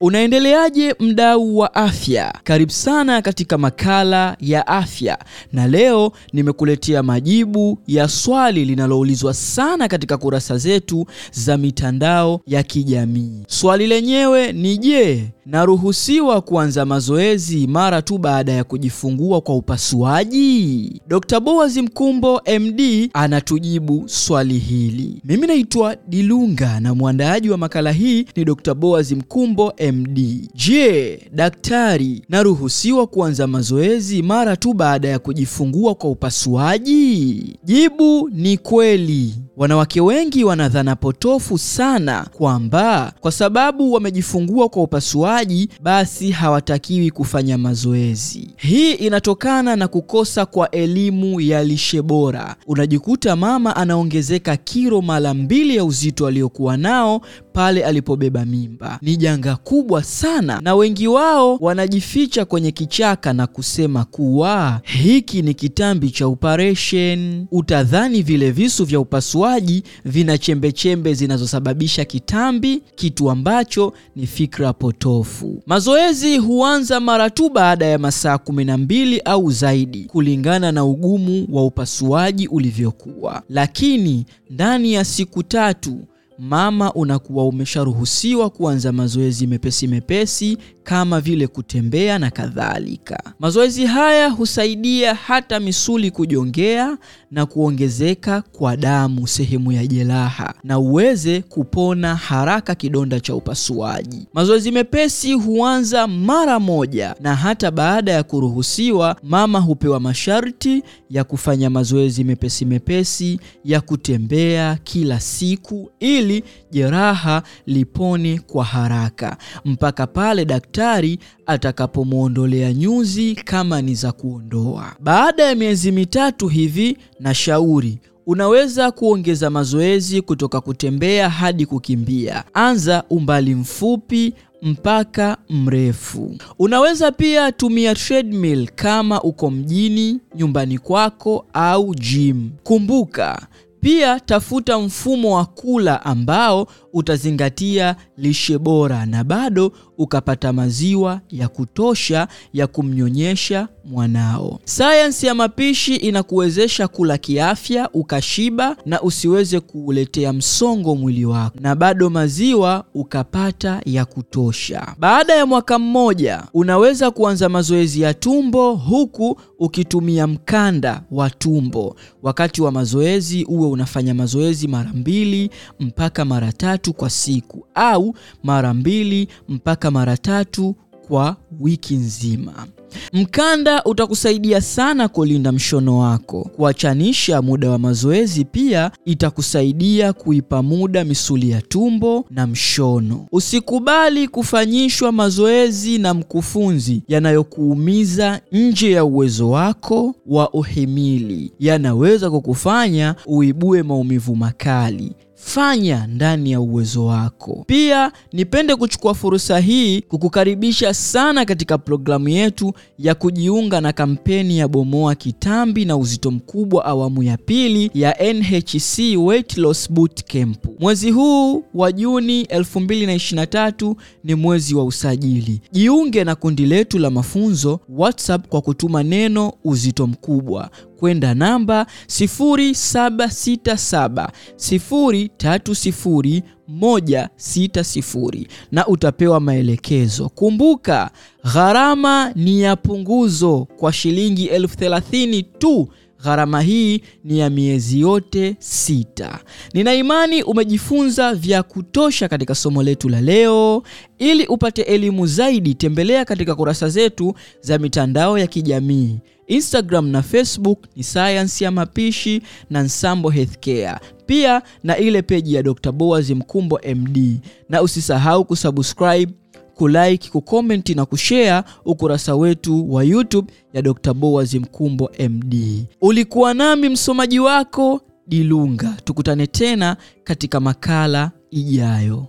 Unaendeleaje mdau wa afya? Karibu sana katika makala ya afya, na leo nimekuletea majibu ya swali linaloulizwa sana katika kurasa zetu za mitandao ya kijamii. Swali lenyewe ni je, naruhusiwa kuanza mazoezi mara tu baada ya kujifungua kwa upasuaji? Dr. Boaz Mkumbo MD anatujibu swali hili. Mimi naitwa Dilunga na mwandaaji wa makala hii ni Dr. Boaz Mkumbo MD. Je, daktari, naruhusiwa kuanza mazoezi mara tu baada ya kujifungua kwa upasuaji? Jibu ni kweli. Wanawake wengi wana dhana potofu sana kwamba kwa sababu wamejifungua kwa upasuaji basi hawatakiwi kufanya mazoezi. Hii inatokana na kukosa kwa elimu ya lishe bora. Unajikuta mama anaongezeka kilo mara mbili ya uzito aliokuwa nao pale alipobeba mimba. Ni janga kubwa sana, na wengi wao wanajificha kwenye kichaka na kusema kuwa hiki ni kitambi cha operation. Utadhani vile visu vya upasuaji vina chembechembe zinazosababisha kitambi, kitu ambacho ni fikra potofu. Mazoezi huanza mara tu baada ya masaa kumi na mbili au zaidi kulingana na ugumu wa upasuaji ulivyokuwa, lakini ndani ya siku tatu mama unakuwa umesharuhusiwa kuanza mazoezi mepesi mepesi kama vile kutembea na kadhalika. Mazoezi haya husaidia hata misuli kujongea na kuongezeka kwa damu sehemu ya jeraha na uweze kupona haraka kidonda cha upasuaji. Mazoezi mepesi huanza mara moja, na hata baada ya kuruhusiwa, mama hupewa masharti ya kufanya mazoezi mepesi mepesi ya kutembea kila siku ili jeraha lipone kwa haraka mpaka pale daktari atakapomwondolea nyuzi kama ni za kuondoa. Baada ya miezi mitatu hivi, na shauri unaweza kuongeza mazoezi kutoka kutembea hadi kukimbia. Anza umbali mfupi mpaka mrefu. Unaweza pia tumia treadmill kama uko mjini, nyumbani kwako au gym. Kumbuka pia tafuta mfumo wa kula ambao utazingatia lishe bora na bado ukapata maziwa ya kutosha ya kumnyonyesha mwanao. Sayansi ya mapishi inakuwezesha kula kiafya, ukashiba na usiweze kuuletea msongo mwili wako, na bado maziwa ukapata ya kutosha. Baada ya mwaka mmoja, unaweza kuanza mazoezi ya tumbo huku ukitumia mkanda wa tumbo. Wakati wa mazoezi uwe unafanya mazoezi mara mbili mpaka mara tatu kwa siku au mara mbili mpaka mara tatu kwa wiki nzima. Mkanda utakusaidia sana kulinda mshono wako. Kuachanisha muda wa mazoezi pia itakusaidia kuipa muda misuli ya tumbo na mshono. Usikubali kufanyishwa mazoezi na mkufunzi yanayokuumiza nje ya uwezo wako wa uhimili. Yanaweza kukufanya uibue maumivu makali. Fanya ndani ya uwezo wako. Pia nipende kuchukua fursa hii kukukaribisha sana katika programu yetu ya kujiunga na kampeni ya Bomoa Kitambi na Uzito Mkubwa awamu ya pili ya NHC Weight Loss Bootcamp. Mwezi huu wa Juni 2023 ni mwezi wa usajili. Jiunge na kundi letu la mafunzo WhatsApp kwa kutuma neno uzito mkubwa kwenda namba 0767 030 160 na utapewa maelekezo. Kumbuka, gharama ni ya punguzo kwa shilingi elfu thelathini tu. Gharama hii ni ya miezi yote sita. Nina imani umejifunza vya kutosha katika somo letu la leo. Ili upate elimu zaidi, tembelea katika kurasa zetu za mitandao ya kijamii. Instagram na Facebook ni Sayansi ya Mapishi na Nsambo Healthcare, pia na ile peji ya Dr. Boaz Mkumbo MD, na usisahau kusubscribe kulike, kukomenti na kushare ukurasa wetu wa YouTube ya Dr. Boaz Mkumbo MD. Ulikuwa nami msomaji wako Dilunga. Tukutane tena katika makala ijayo.